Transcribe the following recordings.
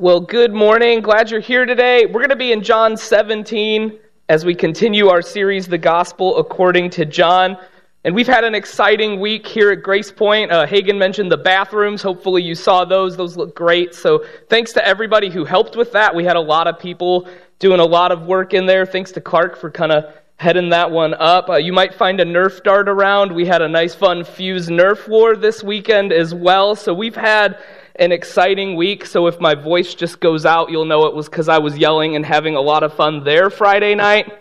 Well, good morning. Glad you're here today. We're going to be in John 17 as we continue our series, The Gospel According to John. And we've had an exciting week here at Grace Point. Uh, Hagen mentioned the bathrooms. Hopefully, you saw those. Those look great. So, thanks to everybody who helped with that. We had a lot of people doing a lot of work in there. Thanks to Clark for kind of heading that one up. Uh, you might find a Nerf dart around. We had a nice, fun Fuse Nerf war this weekend as well. So, we've had an exciting week. So if my voice just goes out, you'll know it was because I was yelling and having a lot of fun there Friday night.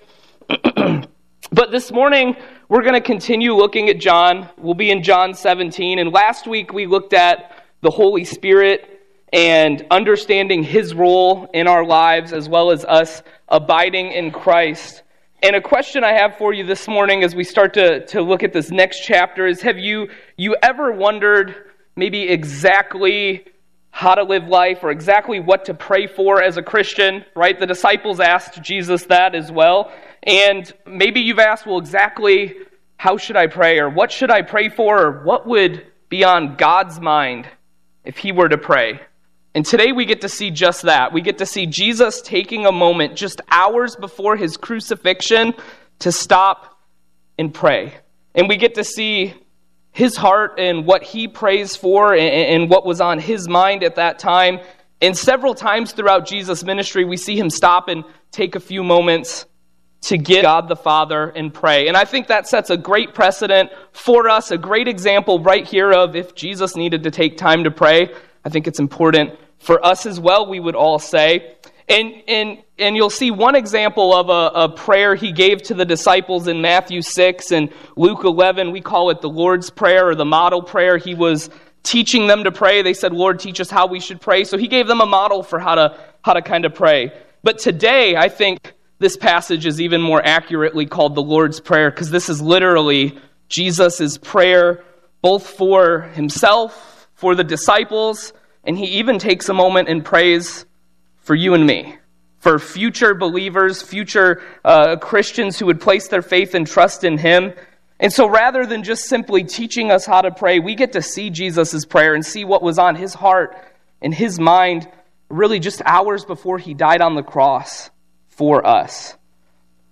but this morning, we're going to continue looking at John. We'll be in John 17. And last week, we looked at the Holy Spirit and understanding his role in our lives as well as us abiding in Christ. And a question I have for you this morning as we start to, to look at this next chapter is Have you, you ever wondered maybe exactly how to live life or exactly what to pray for as a Christian, right? The disciples asked Jesus that as well. And maybe you've asked, well, exactly how should I pray or what should I pray for or what would be on God's mind if he were to pray? And today we get to see just that. We get to see Jesus taking a moment just hours before his crucifixion to stop and pray. And we get to see his heart and what he prays for and, what was on his mind at that time. And several times throughout Jesus' ministry, we see him stop and take a few moments to get God the Father and pray. And I think that sets a great precedent for us, a great example right here of if Jesus needed to take time to pray. I think it's important for us as well, we would all say. And, and, and you'll see one example of a, a, prayer he gave to the disciples in Matthew 6 and Luke 11. We call it the Lord's Prayer or the model prayer. He was teaching them to pray. They said, Lord, teach us how we should pray. So he gave them a model for how to, how to kind of pray. But today, I think this passage is even more accurately called the Lord's Prayer because this is literally Jesus' prayer both for himself, for the disciples, and he even takes a moment and prays for you and me, for future believers, future uh, Christians who would place their faith and trust in Him. And so rather than just simply teaching us how to pray, we get to see Jesus' prayer and see what was on His heart and His mind really just hours before He died on the cross for us.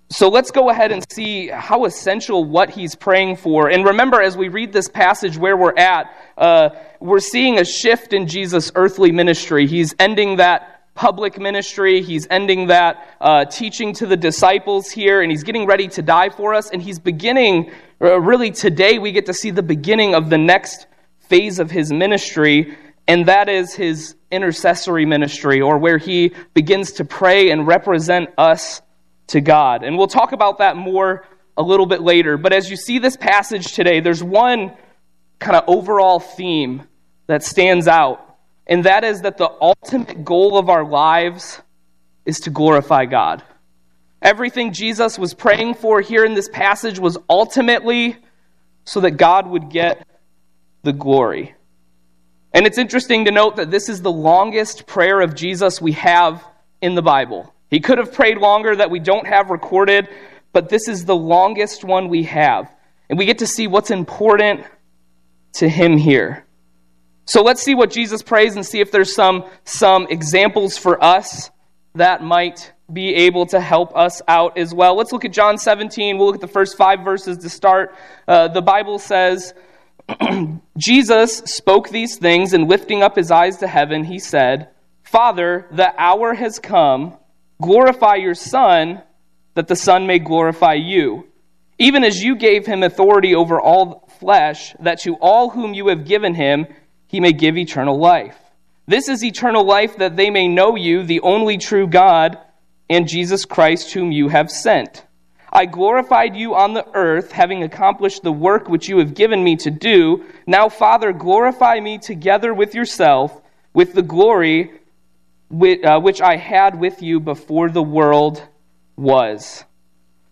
So let's go ahead and see how essential what he's praying for. And remember, as we read this passage where we're at, uh, we're seeing a shift in Jesus' earthly ministry. He's ending that public ministry. He's ending that uh, teaching to the disciples here, and he's getting ready to die for us. And he's beginning, uh, really, today we get to see the beginning of the next phase of his ministry, and that is his intercessory ministry, or where he begins to pray and represent us to God. And we'll talk about that more a little bit later. But as you see this passage today, there's one kind of overall theme that stands out and that is that the ultimate goal of our lives is to glorify God. Everything Jesus was praying for here in this passage was ultimately so that God would get the glory. And it's interesting to note that this is the longest prayer of Jesus we have in the Bible. He could have prayed longer that we don't have recorded, but this is the longest one we have. And we get to see what's important to him here. So let's see what Jesus prays and see if there's some, some examples for us that might be able to help us out as well. Let's look at John 17. We'll look at the first five verses to start. Uh, the Bible says, Jesus spoke these things, and lifting up his eyes to heaven, he said, Father, the hour has come. Glorify your Son, that the Son may glorify you. Even as you gave him authority over all flesh, that to all whom you have given him, he may give eternal life. This is eternal life that they may know you, the only true God, and Jesus Christ, whom you have sent. I glorified you on the earth, having accomplished the work which you have given me to do. Now, Father, glorify me together with yourself, with the glory uh, which I had with you before the world was.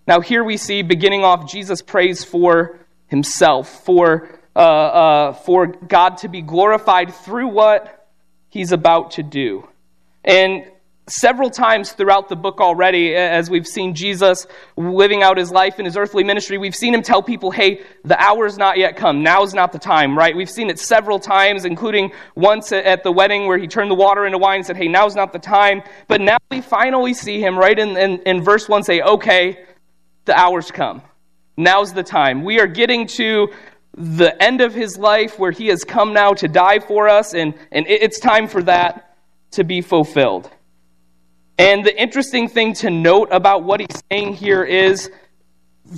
Now, here we see, beginning off, Jesus prays for himself, for uh, uh, for God to be glorified through what he's about to do. And several times throughout the book already, as we've seen Jesus living out his life in his earthly ministry, we've seen him tell people, hey, the hour's not yet come. Now's not the time, right? We've seen it several times, including once at the wedding where he turned the water into wine and said, hey, now's not the time. But now we finally see him right in, in, in verse 1 say, okay, the hour's come. Now's the time. We are getting to the end of his life where he has come now to die for us, and, and it's time for that to be fulfilled. And the interesting thing to note about what he's saying here is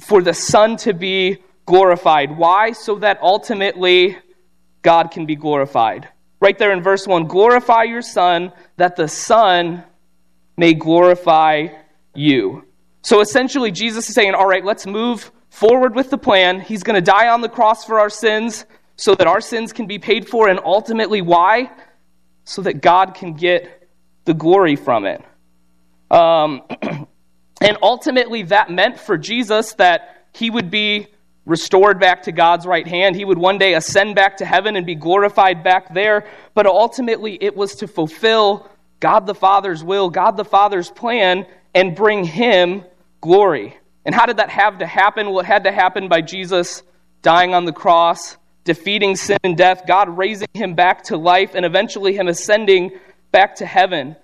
for the Son to be glorified. Why? So that ultimately God can be glorified. Right there in verse 1 glorify your Son, that the Son may glorify you. So essentially, Jesus is saying, all right, let's move forward with the plan. He's going to die on the cross for our sins so that our sins can be paid for. And ultimately, why? So that God can get the glory from it. Um, and ultimately, that meant for Jesus that he would be restored back to God's right hand. He would one day ascend back to heaven and be glorified back there. But ultimately, it was to fulfill God the Father's will, God the Father's plan, and bring him glory. And how did that have to happen? Well, it had to happen by Jesus dying on the cross, defeating sin and death, God raising him back to life, and eventually him ascending back to heaven.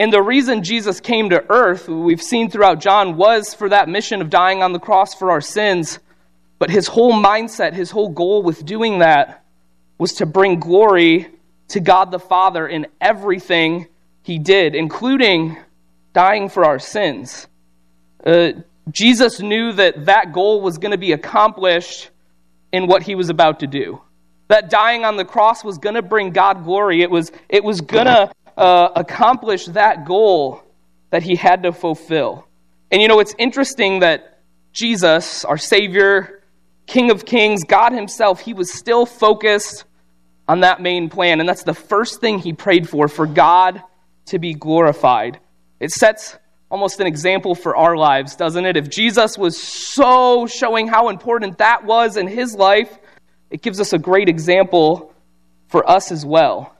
And the reason Jesus came to earth, we've seen throughout John, was for that mission of dying on the cross for our sins. But his whole mindset, his whole goal with doing that was to bring glory to God the Father in everything he did, including dying for our sins. Uh, Jesus knew that that goal was going to be accomplished in what he was about to do. That dying on the cross was going to bring God glory. It was, it was going to uh, accomplish that goal that he had to fulfill. And you know, it's interesting that Jesus, our Savior, King of Kings, God Himself, He was still focused on that main plan. And that's the first thing He prayed for, for God to be glorified. It sets almost an example for our lives, doesn't it? If Jesus was so showing how important that was in His life, it gives us a great example for us as well.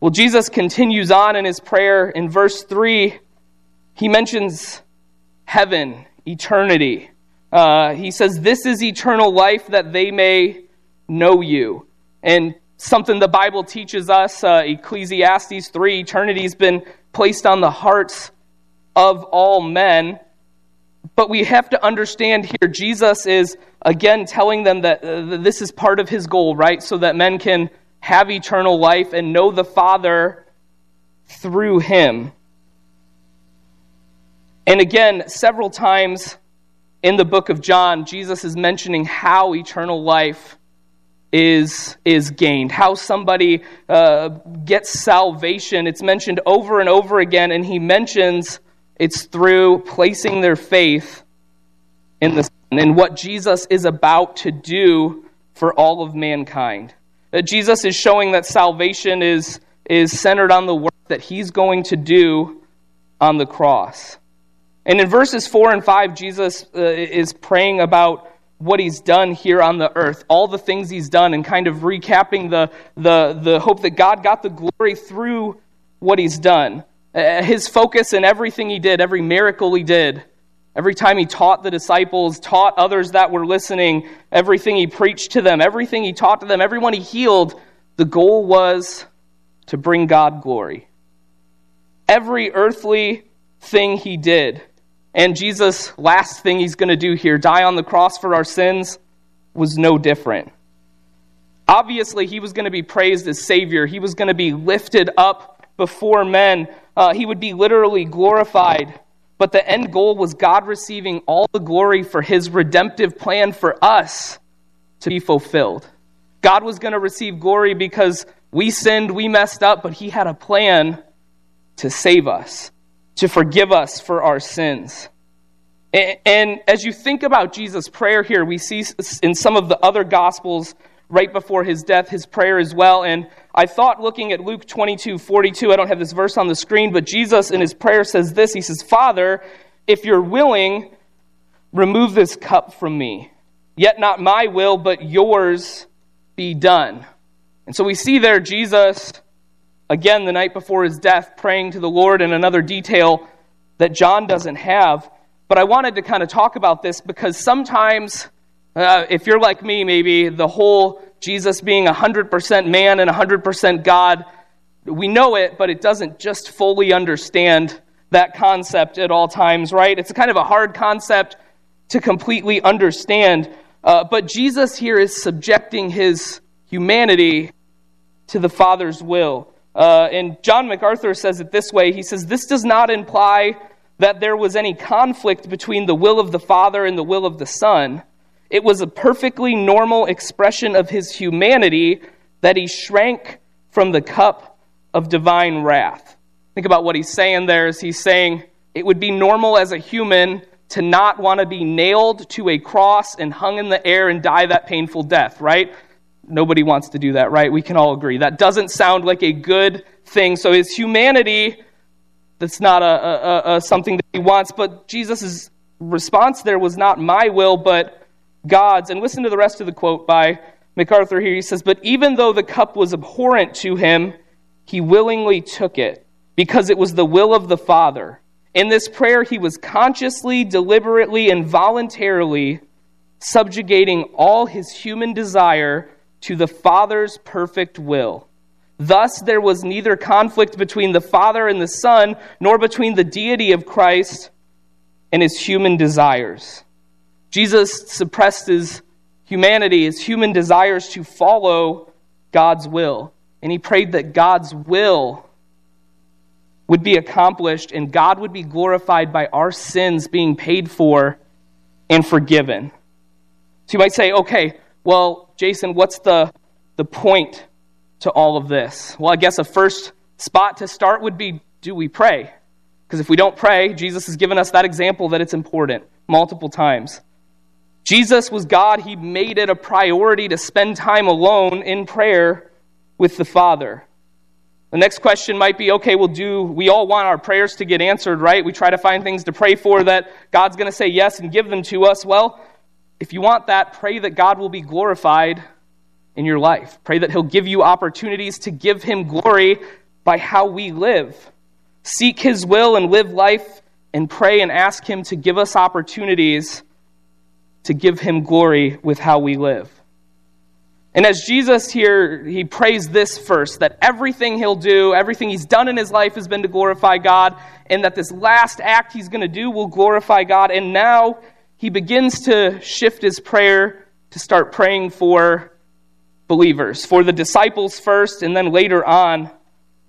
Well, Jesus continues on in his prayer in verse 3. He mentions heaven, eternity. Uh, he says, This is eternal life that they may know you. And something the Bible teaches us, uh, Ecclesiastes 3 eternity has been placed on the hearts of all men. But we have to understand here, Jesus is again telling them that uh, this is part of his goal, right? So that men can have eternal life and know the Father through him. And again, several times in the book of John, Jesus is mentioning how eternal life is, is gained, how somebody uh, gets salvation. It's mentioned over and over again, and he mentions it's through placing their faith in the Son and what Jesus is about to do for all of mankind. That Jesus is showing that salvation is, is centered on the work that he's going to do on the cross. And in verses 4 and 5, Jesus uh, is praying about what he's done here on the earth, all the things he's done, and kind of recapping the, the, the hope that God got the glory through what he's done. Uh, his focus in everything he did, every miracle he did, Every time he taught the disciples, taught others that were listening, everything he preached to them, everything he taught to them, everyone he healed, the goal was to bring God glory. Every earthly thing he did, and Jesus' last thing he's going to do here, die on the cross for our sins, was no different. Obviously, he was going to be praised as Savior. He was going to be lifted up before men. Uh, he would be literally glorified but the end goal was God receiving all the glory for his redemptive plan for us to be fulfilled. God was going to receive glory because we sinned, we messed up, but he had a plan to save us, to forgive us for our sins. And, as you think about Jesus' prayer here, we see in some of the other gospels right before his death his prayer as well. And I thought looking at Luke 22 42, I don't have this verse on the screen, but Jesus in his prayer says this He says, Father, if you're willing, remove this cup from me. Yet not my will, but yours be done. And so we see there Jesus again the night before his death, praying to the Lord in another detail that John doesn't have. But I wanted to kind of talk about this because sometimes, uh, if you're like me, maybe the whole Jesus being 100% man and 100% God, we know it, but it doesn't just fully understand that concept at all times, right? It's kind of a hard concept to completely understand. Uh, but Jesus here is subjecting his humanity to the Father's will. Uh, and John MacArthur says it this way He says, This does not imply that there was any conflict between the will of the Father and the will of the Son. It was a perfectly normal expression of his humanity that he shrank from the cup of divine wrath. Think about what he's saying there is he's saying it would be normal as a human to not want to be nailed to a cross and hung in the air and die that painful death, right? Nobody wants to do that, right? We can all agree. That doesn't sound like a good thing. So his humanity, that's not a, a, a something that he wants. But Jesus' response there was not my will, but God's. And listen to the rest of the quote by MacArthur here. He says, But even though the cup was abhorrent to him, he willingly took it because it was the will of the Father. In this prayer, he was consciously, deliberately, and voluntarily subjugating all his human desire to the Father's perfect will. Thus, there was neither conflict between the Father and the Son, nor between the deity of Christ and his human desires. Jesus suppressed his humanity, his human desires to follow God's will. And he prayed that God's will would be accomplished and God would be glorified by our sins being paid for and forgiven. So you might say, okay, well, Jason, what's the, the point to all of this? Well, I guess a first spot to start would be do we pray? Because if we don't pray, Jesus has given us that example that it's important multiple times. Jesus was God. He made it a priority to spend time alone in prayer with the Father. The next question might be okay, well, do we all want our prayers to get answered, right? We try to find things to pray for that God's going to say yes and give them to us. Well, if you want that, pray that God will be glorified in your life. Pray that He'll give you opportunities to give Him glory by how we live. Seek His will and live life and pray and ask Him to give us opportunities to give Him glory with how we live. And as Jesus here, he prays this first that everything he'll do, everything he's done in his life has been to glorify God, and that this last act he's going to do will glorify God. And now he begins to shift his prayer to start praying for believers, for the disciples first, and then later on,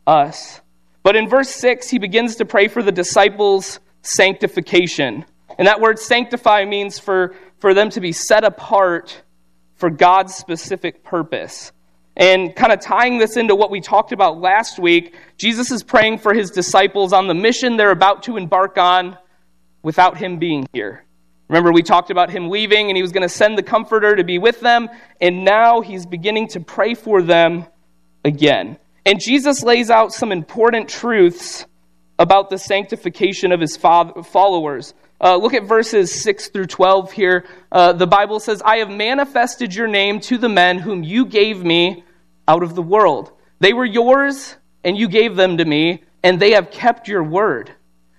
us. But in verse 6, he begins to pray for the disciples' sanctification. And that word sanctify means for, for them to be set apart for God's specific purpose. And kind of tying this into what we talked about last week, Jesus is praying for his disciples on the mission they're about to embark on without him being here. Remember, we talked about him leaving and he was going to send the Comforter to be with them, and now he's beginning to pray for them again. And Jesus lays out some important truths about the sanctification of his followers. Uh, look at verses 6 through 12 here. Uh, the Bible says, I have manifested your name to the men whom you gave me out of the world. They were yours, and you gave them to me, and they have kept your word.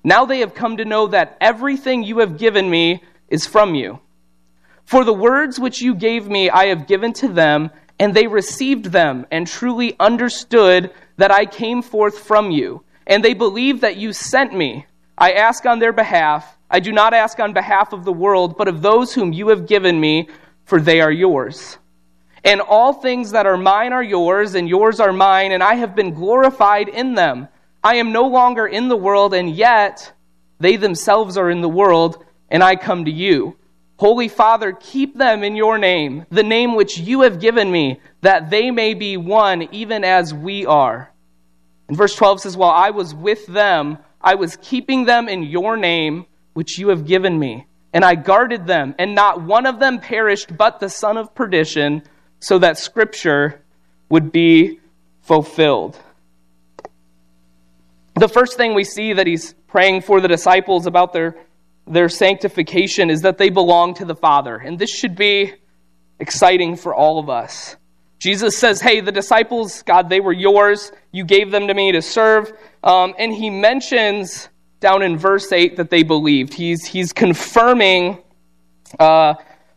Now they have come to know that everything you have given me is from you. For the words which you gave me I have given to them, and they received them, and truly understood that I came forth from you. And they believe that you sent me. I ask on their behalf I do not ask on behalf of the world, but of those whom you have given me, for they are yours. And all things that are mine are yours, and yours are mine, and I have been glorified in them. I am no longer in the world, and yet they themselves are in the world, and I come to you. Holy Father, keep them in your name, the name which you have given me, that they may be one, even as we are. And verse 12 says, While I was with them, I was keeping them in your name which you have given me. And I guarded them, and not one of them perished but the son of perdition, so that scripture would be fulfilled. The first thing we see that he's praying for the disciples about their, their sanctification is that they belong to the Father. And this should be exciting for all of us. Jesus says, Hey, the disciples, God, they were yours. You gave them to me to serve. Um, and he mentions down in verse 8 that they believed. He's, he's confirming uh,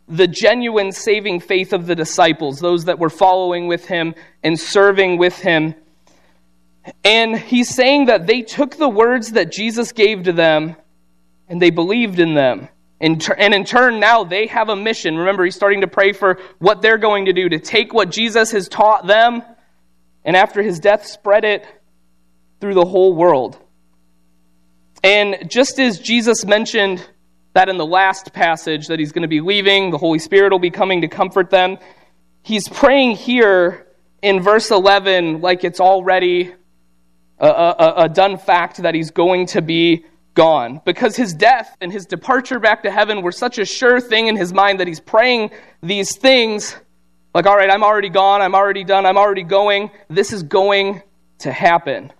the genuine saving faith of the disciples, those that were following with him and serving with him. And he's saying that they took the words that Jesus gave to them and they believed in them. And, and in turn, now they have a mission. Remember, he's starting to pray for what they're going to do to take what Jesus has taught them and after his death, spread it through the whole world. And just as Jesus mentioned that in the last passage that he's going to be leaving, the Holy Spirit will be coming to comfort them, he's praying here in verse 11 like it's already a, a, a done fact that he's going to be gone because his death and his departure back to heaven were such a sure thing in his mind that he's praying these things like, all right, I'm already gone, I'm already done, I'm already going. This is going to happen.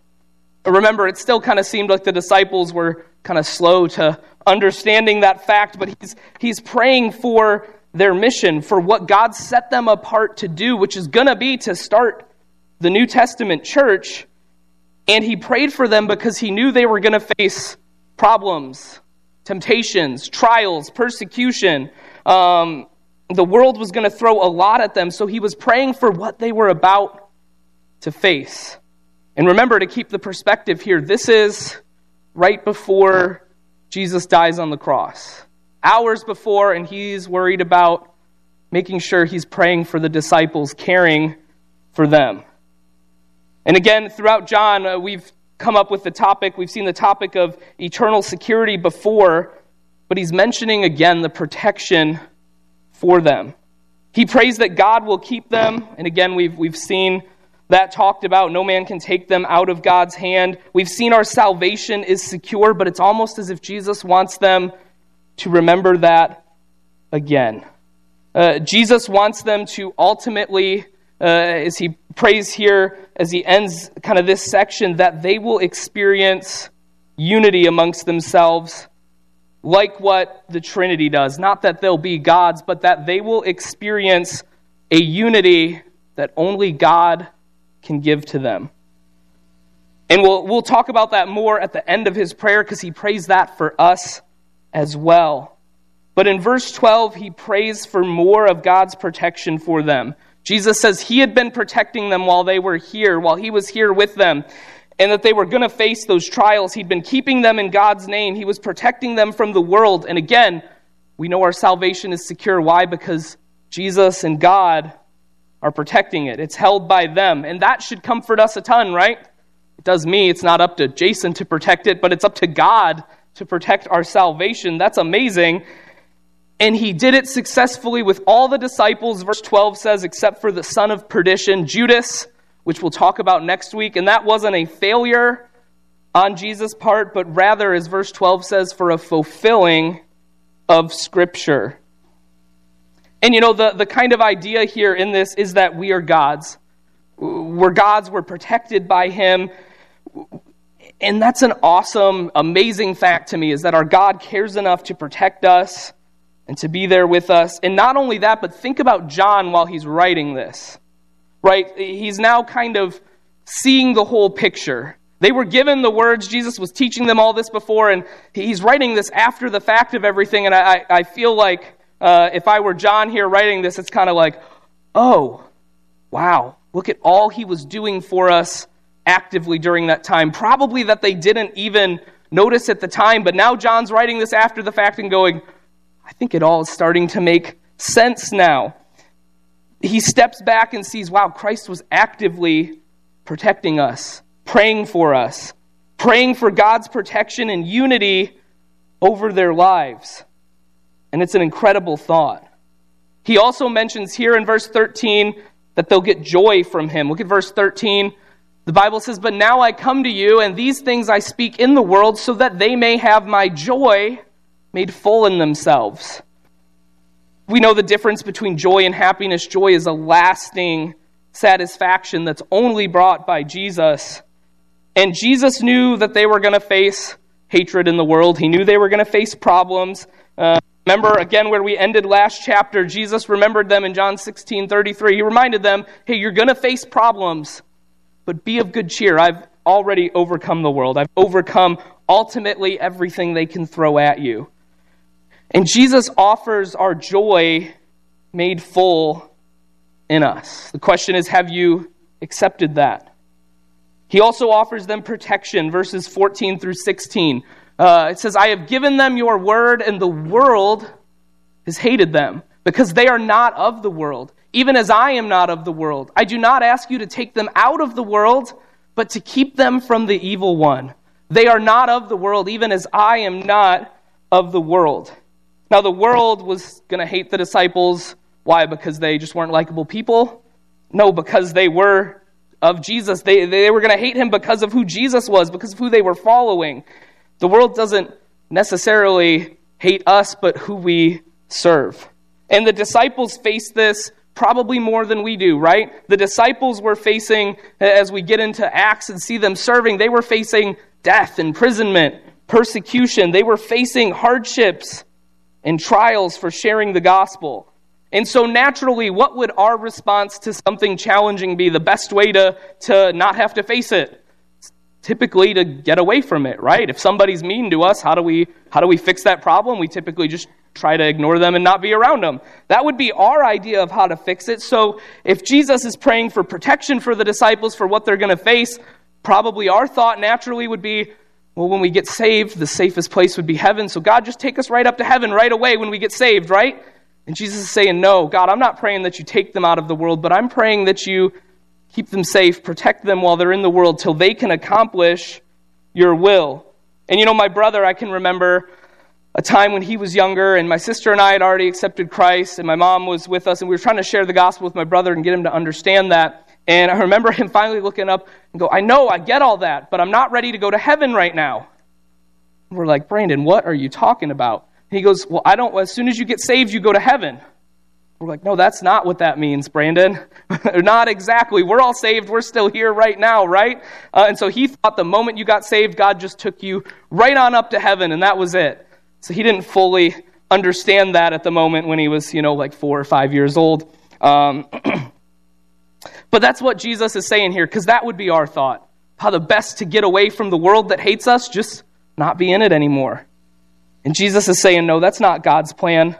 Remember, it still kind of seemed like the disciples were kind of slow to understanding that fact, but he's, he's praying for their mission, for what God set them apart to do, which is going to be to start the New Testament church. And he prayed for them because he knew they were going to face problems, temptations, trials, persecution. Um, the world was going to throw a lot at them, so he was praying for what they were about to face. And remember to keep the perspective here this is right before Jesus dies on the cross. Hours before, and he's worried about making sure he's praying for the disciples, caring for them. And again, throughout John, uh, we've come up with the topic, we've seen the topic of eternal security before, but he's mentioning again the protection for them. He prays that God will keep them, and again, we've, we've seen that talked about. No man can take them out of God's hand. We've seen our salvation is secure, but it's almost as if Jesus wants them to remember that again. Uh, Jesus wants them to ultimately, uh, as he prays here, as he ends kind of this section, that they will experience unity amongst themselves, like what the Trinity does. Not that they'll be gods, but that they will experience a unity that only God can give to them. And we'll, we'll talk about that more at the end of his prayer because he prays that for us as well. But in verse 12, he prays for more of God's protection for them. Jesus says he had been protecting them while they were here, while he was here with them, and that they were going to face those trials. He'd been keeping them in God's name, he was protecting them from the world. And again, we know our salvation is secure. Why? Because Jesus and God are protecting it. It's held by them. And that should comfort us a ton, right? It does me. It's not up to Jason to protect it, but it's up to God to protect our salvation. That's amazing. And he did it successfully with all the disciples, verse 12 says, except for the son of perdition, Judas, which we'll talk about next week. And that wasn't a failure on Jesus' part, but rather, as verse 12 says, for a fulfilling of Scripture. And you know, the, the kind of idea here in this is that we are God's. We're God's, we're protected by Him. And that's an awesome, amazing fact to me is that our God cares enough to protect us and to be there with us. And not only that, but think about John while he's writing this, right? He's now kind of seeing the whole picture. They were given the words. Jesus was teaching them all this before, and he's writing this after the fact of everything. And I, I feel like uh, if I were John here writing this, it's kind of like, oh, wow, look at all he was doing for us actively during that time. Probably that they didn't even notice at the time, but now John's writing this after the fact and going, I think it all is starting to make sense now. He steps back and sees, wow, Christ was actively protecting us, praying for us, praying for God's protection and unity over their lives. And it's an incredible thought. He also mentions here in verse 13 that they'll get joy from him. Look at verse 13. The Bible says, But now I come to you, and these things I speak in the world, so that they may have my joy made full in themselves. We know the difference between joy and happiness. Joy is a lasting satisfaction that's only brought by Jesus. And Jesus knew that they were going to face hatred in the world. He knew they were going to face problems. Uh, remember, again, where we ended last chapter, Jesus remembered them in John 16 33. He reminded them, hey, you're going to face problems, but be of good cheer. I've already overcome the world, I've overcome ultimately everything they can throw at you. And Jesus offers our joy made full in us. The question is have you accepted that? He also offers them protection, verses 14 through 16. Uh, it says, I have given them your word, and the world has hated them, because they are not of the world, even as I am not of the world. I do not ask you to take them out of the world, but to keep them from the evil one. They are not of the world, even as I am not of the world. Now, the world was going to hate the disciples. Why? Because they just weren't likable people? No, because they were of Jesus. They, they were going to hate him because of who Jesus was, because of who they were following. The world doesn't necessarily hate us, but who we serve. And the disciples faced this probably more than we do, right? The disciples were facing, as we get into Acts and see them serving, they were facing death, imprisonment, persecution. They were facing hardships and trials for sharing the gospel. And so, naturally, what would our response to something challenging be? The best way to, to not have to face it? Typically, to get away from it, right? If somebody's mean to us, how do we, how do we fix that problem? We typically just try to ignore them and not be around them. That would be our idea of how to fix it. So, if Jesus is praying for protection for the disciples for what they're going to face, probably our thought naturally would be, well, when we get saved, the safest place would be heaven. So, God, just take us right up to heaven right away when we get saved, right? And Jesus is saying, No, God, I'm not praying that you take them out of the world, but I'm praying that you keep them safe, protect them while they're in the world till they can accomplish your will. And you know, my brother, I can remember a time when he was younger, and my sister and I had already accepted Christ, and my mom was with us, and we were trying to share the gospel with my brother and get him to understand that. And I remember him finally looking up and go, I know, I get all that, but I'm not ready to go to heaven right now. And we're like, Brandon, what are you talking about? he goes, Well, I don't, as soon as you get saved, you go to heaven. We're like, No, that's not what that means, Brandon. not exactly. We're all saved. We're still here right now, right? Uh, and so he thought the moment you got saved, God just took you right on up to heaven, and that was it. So he didn't fully understand that at the moment when he was, you know, like four or five years old. Um, but that's what Jesus is saying here, because that would be our thought. How the best to get away from the world that hates us, just not be in it anymore. And Jesus is saying, no, that's not God's plan.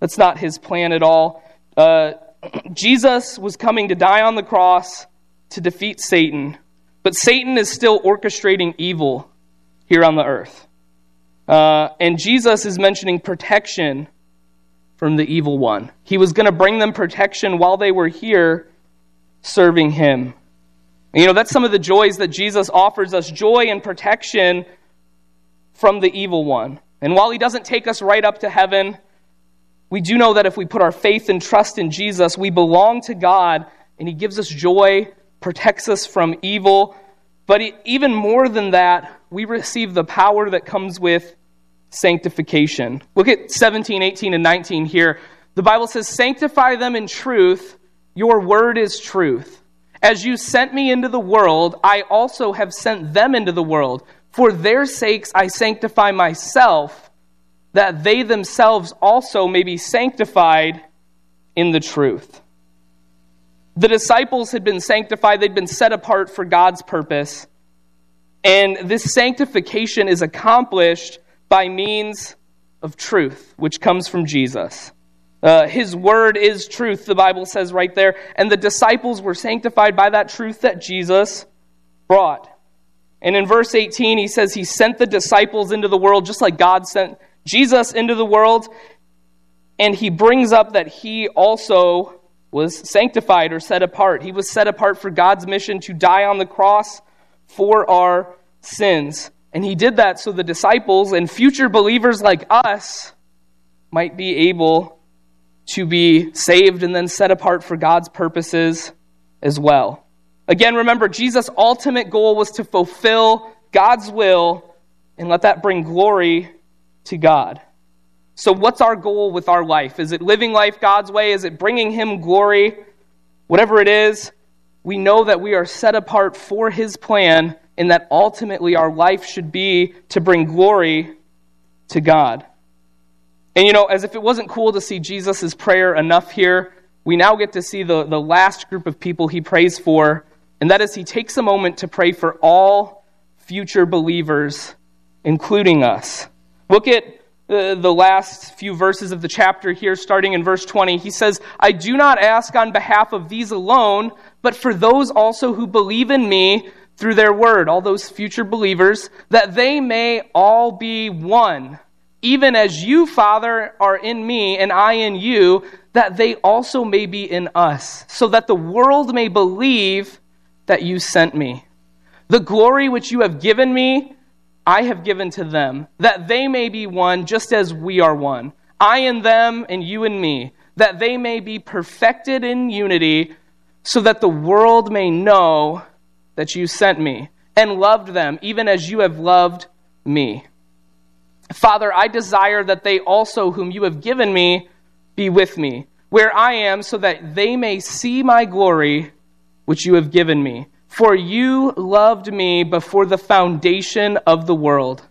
That's not his plan at all. Uh, Jesus was coming to die on the cross to defeat Satan, but Satan is still orchestrating evil here on the earth. Uh, and Jesus is mentioning protection from the evil one. He was going to bring them protection while they were here serving him. You know, that's some of the joys that Jesus offers us joy and protection from the evil one. And while he doesn't take us right up to heaven, we do know that if we put our faith and trust in Jesus, we belong to God and he gives us joy, protects us from evil. But even more than that, we receive the power that comes with sanctification. Look at 17, 18, and 19 here. The Bible says, Sanctify them in truth, your word is truth. As you sent me into the world, I also have sent them into the world. For their sakes I sanctify myself, that they themselves also may be sanctified in the truth. The disciples had been sanctified, they'd been set apart for God's purpose. And this sanctification is accomplished by means of truth, which comes from Jesus. Uh, his word is truth, the Bible says right there. And the disciples were sanctified by that truth that Jesus brought. And in verse 18, he says he sent the disciples into the world just like God sent Jesus into the world. And he brings up that he also was sanctified or set apart. He was set apart for God's mission to die on the cross for our sins. And he did that so the disciples and future believers like us might be able to be saved and then set apart for God's purposes as well. Again, remember, Jesus' ultimate goal was to fulfill God's will and let that bring glory to God. So, what's our goal with our life? Is it living life God's way? Is it bringing Him glory? Whatever it is, we know that we are set apart for His plan and that ultimately our life should be to bring glory to God. And you know, as if it wasn't cool to see Jesus' prayer enough here, we now get to see the, the last group of people he prays for, and that is he takes a moment to pray for all future believers, including us. Look at the, the last few verses of the chapter here, starting in verse 20. He says, I do not ask on behalf of these alone, but for those also who believe in me through their word, all those future believers, that they may all be one even as you, Father, are in me and I in you, that they also may be in us, so that the world may believe that you sent me. The glory which you have given me, I have given to them, that they may be one just as we are one. I in them and you in me, that they may be perfected in unity, so that the world may know that you sent me and loved them, even as you have loved me. Father, I desire that they also, whom you have given me, be with me, where I am, so that they may see my glory, which you have given me. For you loved me before the foundation of the world.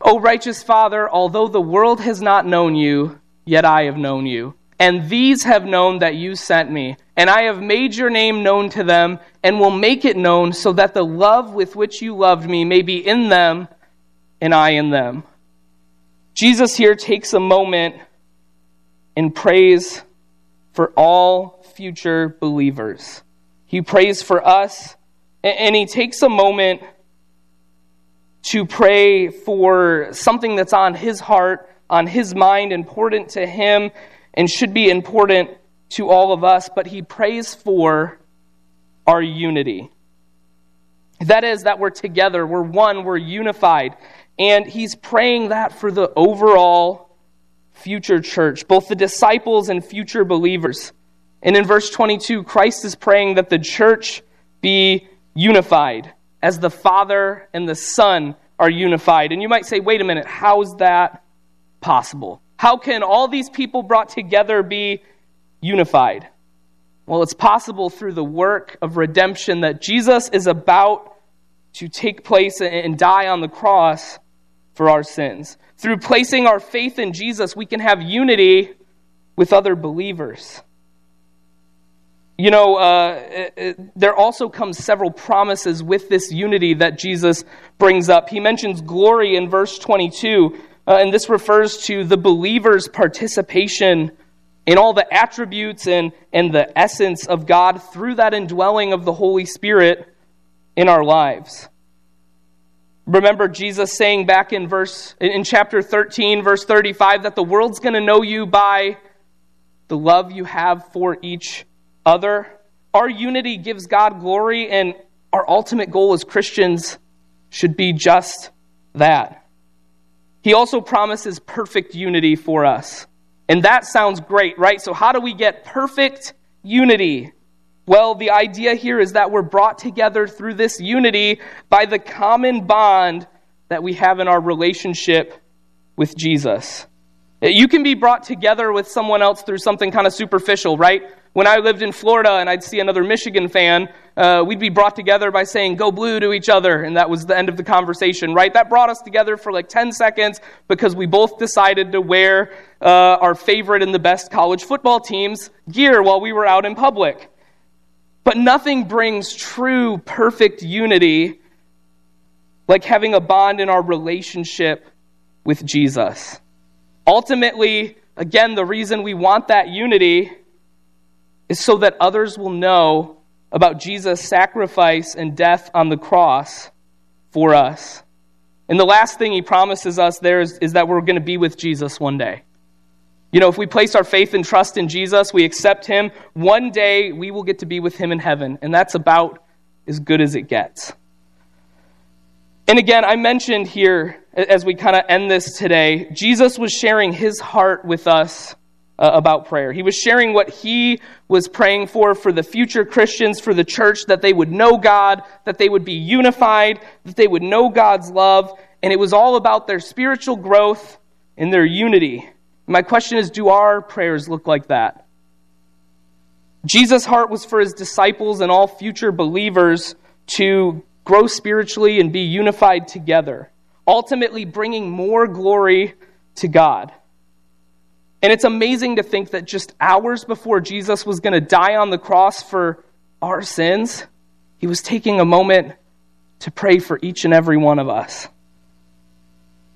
O righteous Father, although the world has not known you, yet I have known you. And these have known that you sent me. And I have made your name known to them, and will make it known, so that the love with which you loved me may be in them and I in them. Jesus here takes a moment and prays for all future believers. He prays for us, and he takes a moment to pray for something that's on his heart, on his mind, important to him, and should be important to all of us. But he prays for our unity. That is, that we're together, we're one, we're unified. And he's praying that for the overall future church, both the disciples and future believers. And in verse 22, Christ is praying that the church be unified as the Father and the Son are unified. And you might say, wait a minute, how is that possible? How can all these people brought together be unified? Well, it's possible through the work of redemption that Jesus is about to take place and die on the cross for our sins. Through placing our faith in Jesus, we can have unity with other believers. You know, uh, it, it, there also comes several promises with this unity that Jesus brings up. He mentions glory in verse 22, uh, and this refers to the believer's participation in all the attributes and, and the essence of God through that indwelling of the Holy Spirit in our lives. Remember Jesus saying back in verse in chapter 13 verse 35 that the world's going to know you by the love you have for each other. Our unity gives God glory and our ultimate goal as Christians should be just that. He also promises perfect unity for us. And that sounds great, right? So how do we get perfect unity? Well, the idea here is that we're brought together through this unity by the common bond that we have in our relationship with Jesus. You can be brought together with someone else through something kind of superficial, right? When I lived in Florida and I'd see another Michigan fan, uh, we'd be brought together by saying, go blue to each other. And that was the end of the conversation, right? That brought us together for like 10 seconds because we both decided to wear uh, our favorite and the best college football team's gear while we were out in public. But nothing brings true, perfect unity like having a bond in our relationship with Jesus. Ultimately, again, the reason we want that unity is so that others will know about Jesus' sacrifice and death on the cross for us. And the last thing he promises us there is, is that we're going to be with Jesus one day. You know, if we place our faith and trust in Jesus, we accept Him, one day we will get to be with Him in heaven. And that's about as good as it gets. And again, I mentioned here, as we kind of end this today, Jesus was sharing His heart with us uh, about prayer. He was sharing what He was praying for for the future Christians, for the church, that they would know God, that they would be unified, that they would know God's love. And it was all about their spiritual growth and their unity. My question is do our prayers look like that? Jesus' heart was for his disciples and all future believers to grow spiritually and be unified together, ultimately bringing more glory to God. And it's amazing to think that just hours before Jesus was going to die on the cross for our sins, he was taking a moment to pray for each and every one of us.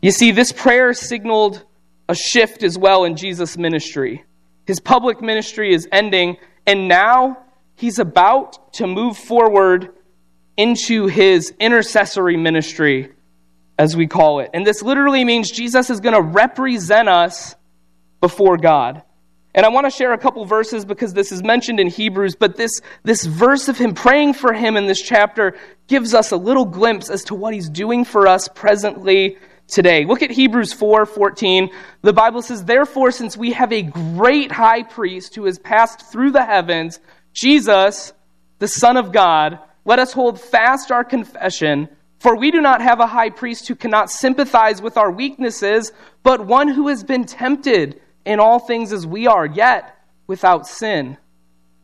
You see, this prayer signaled a shift as well in Jesus' ministry. His public ministry is ending, and now he's about to move forward into his intercessory ministry, as we call it. And this literally means Jesus is going to represent us before God. And I want to share a couple verses because this is mentioned in Hebrews, but this, this verse of him praying for him in this chapter gives us a little glimpse as to what he's doing for us presently today. Look at Hebrews 4 14. The Bible says, Therefore, since we have a great high priest who has passed through the heavens, Jesus, the Son of God, let us hold fast our confession. For we do not have a high priest who cannot sympathize with our weaknesses, but one who has been tempted in all things as we are, yet without sin.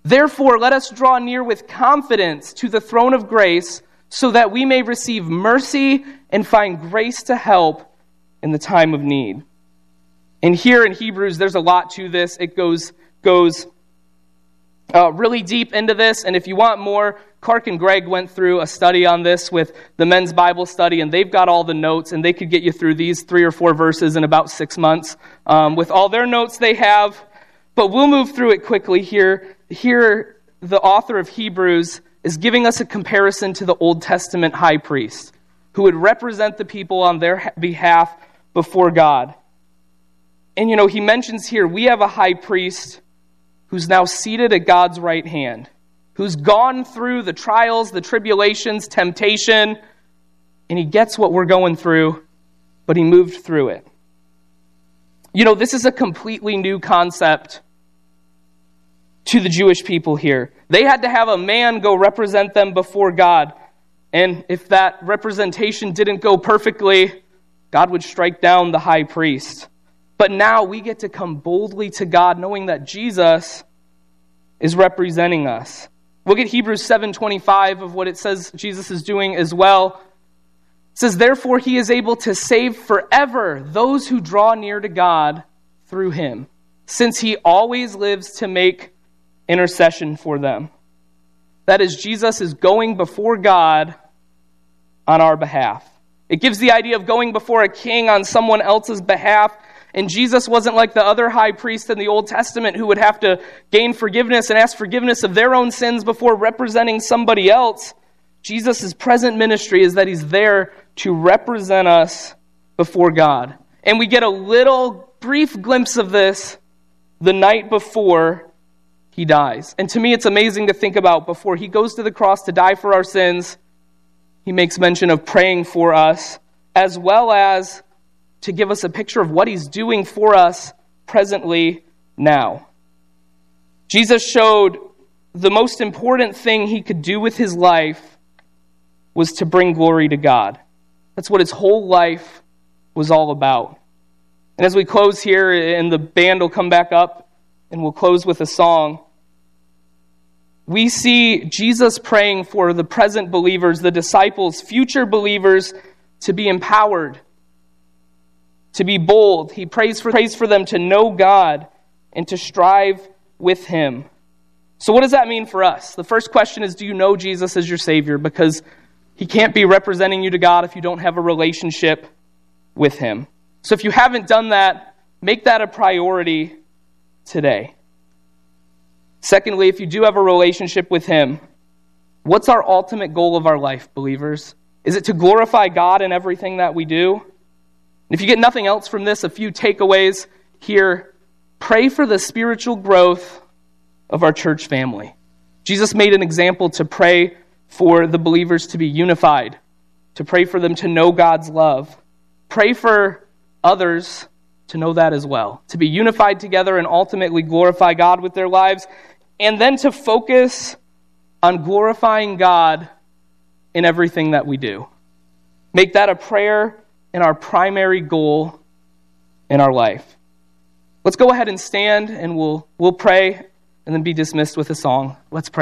Therefore, let us draw near with confidence to the throne of grace so that we may receive mercy and find grace to help in the time of need. And here in Hebrews, there's a lot to this. It goes, goes uh, really deep into this. And if you want more, Clark and Greg went through a study on this with the men's Bible study, and they've got all the notes, and they could get you through these three or four verses in about six months um, with all their notes they have. But we'll move through it quickly here. Here, the author of Hebrews is giving us a comparison to the Old Testament high priest who would represent the people on their behalf before God. And you know, he mentions here we have a high priest who's now seated at God's right hand, who's gone through the trials, the tribulations, temptation, and he gets what we're going through, but he moved through it. You know, this is a completely new concept to the Jewish people here. They had to have a man go represent them before God. And if that representation didn't go perfectly, God would strike down the high priest. But now we get to come boldly to God knowing that Jesus is representing us. Look at Hebrews 7:25 of what it says Jesus is doing as well. It says therefore he is able to save forever those who draw near to God through him, since he always lives to make intercession for them. That is Jesus is going before God on our behalf. It gives the idea of going before a king on someone else's behalf. And Jesus wasn't like the other high priests in the Old Testament who would have to gain forgiveness and ask forgiveness of their own sins before representing somebody else. Jesus' present ministry is that he's there to represent us before God. And we get a little brief glimpse of this the night before he dies. And to me, it's amazing to think about before he goes to the cross to die for our sins he makes mention of praying for us, as well as to give us a picture of what he's doing for us presently now. Jesus showed the most important thing he could do with his life was to bring glory to God. That's what his whole life was all about. And as we close here, and the band will come back up, and we'll close with a song we see Jesus praying for the present believers, the disciples, future believers to be empowered, to be bold. He prays for, prays for them to know God and to strive with Him. So, what does that mean for us? The first question is Do you know Jesus as your Savior? Because He can't be representing you to God if you don't have a relationship with Him. So, if you haven't done that, make that a priority today. Secondly, if you do have a relationship with Him, what's our ultimate goal of our life, believers? Is it to glorify God in everything that we do? If you get nothing else from this, a few takeaways here. Pray for the spiritual growth of our church family. Jesus made an example to pray for the believers to be unified, to pray for them to know God's love. Pray for others to know that as well, to be unified together and ultimately glorify God with their lives and then to focus on glorifying God in everything that we do. Make that a prayer and our primary goal in our life. Let's go ahead and stand and we'll, we'll pray and then be dismissed with a song. Let's pray.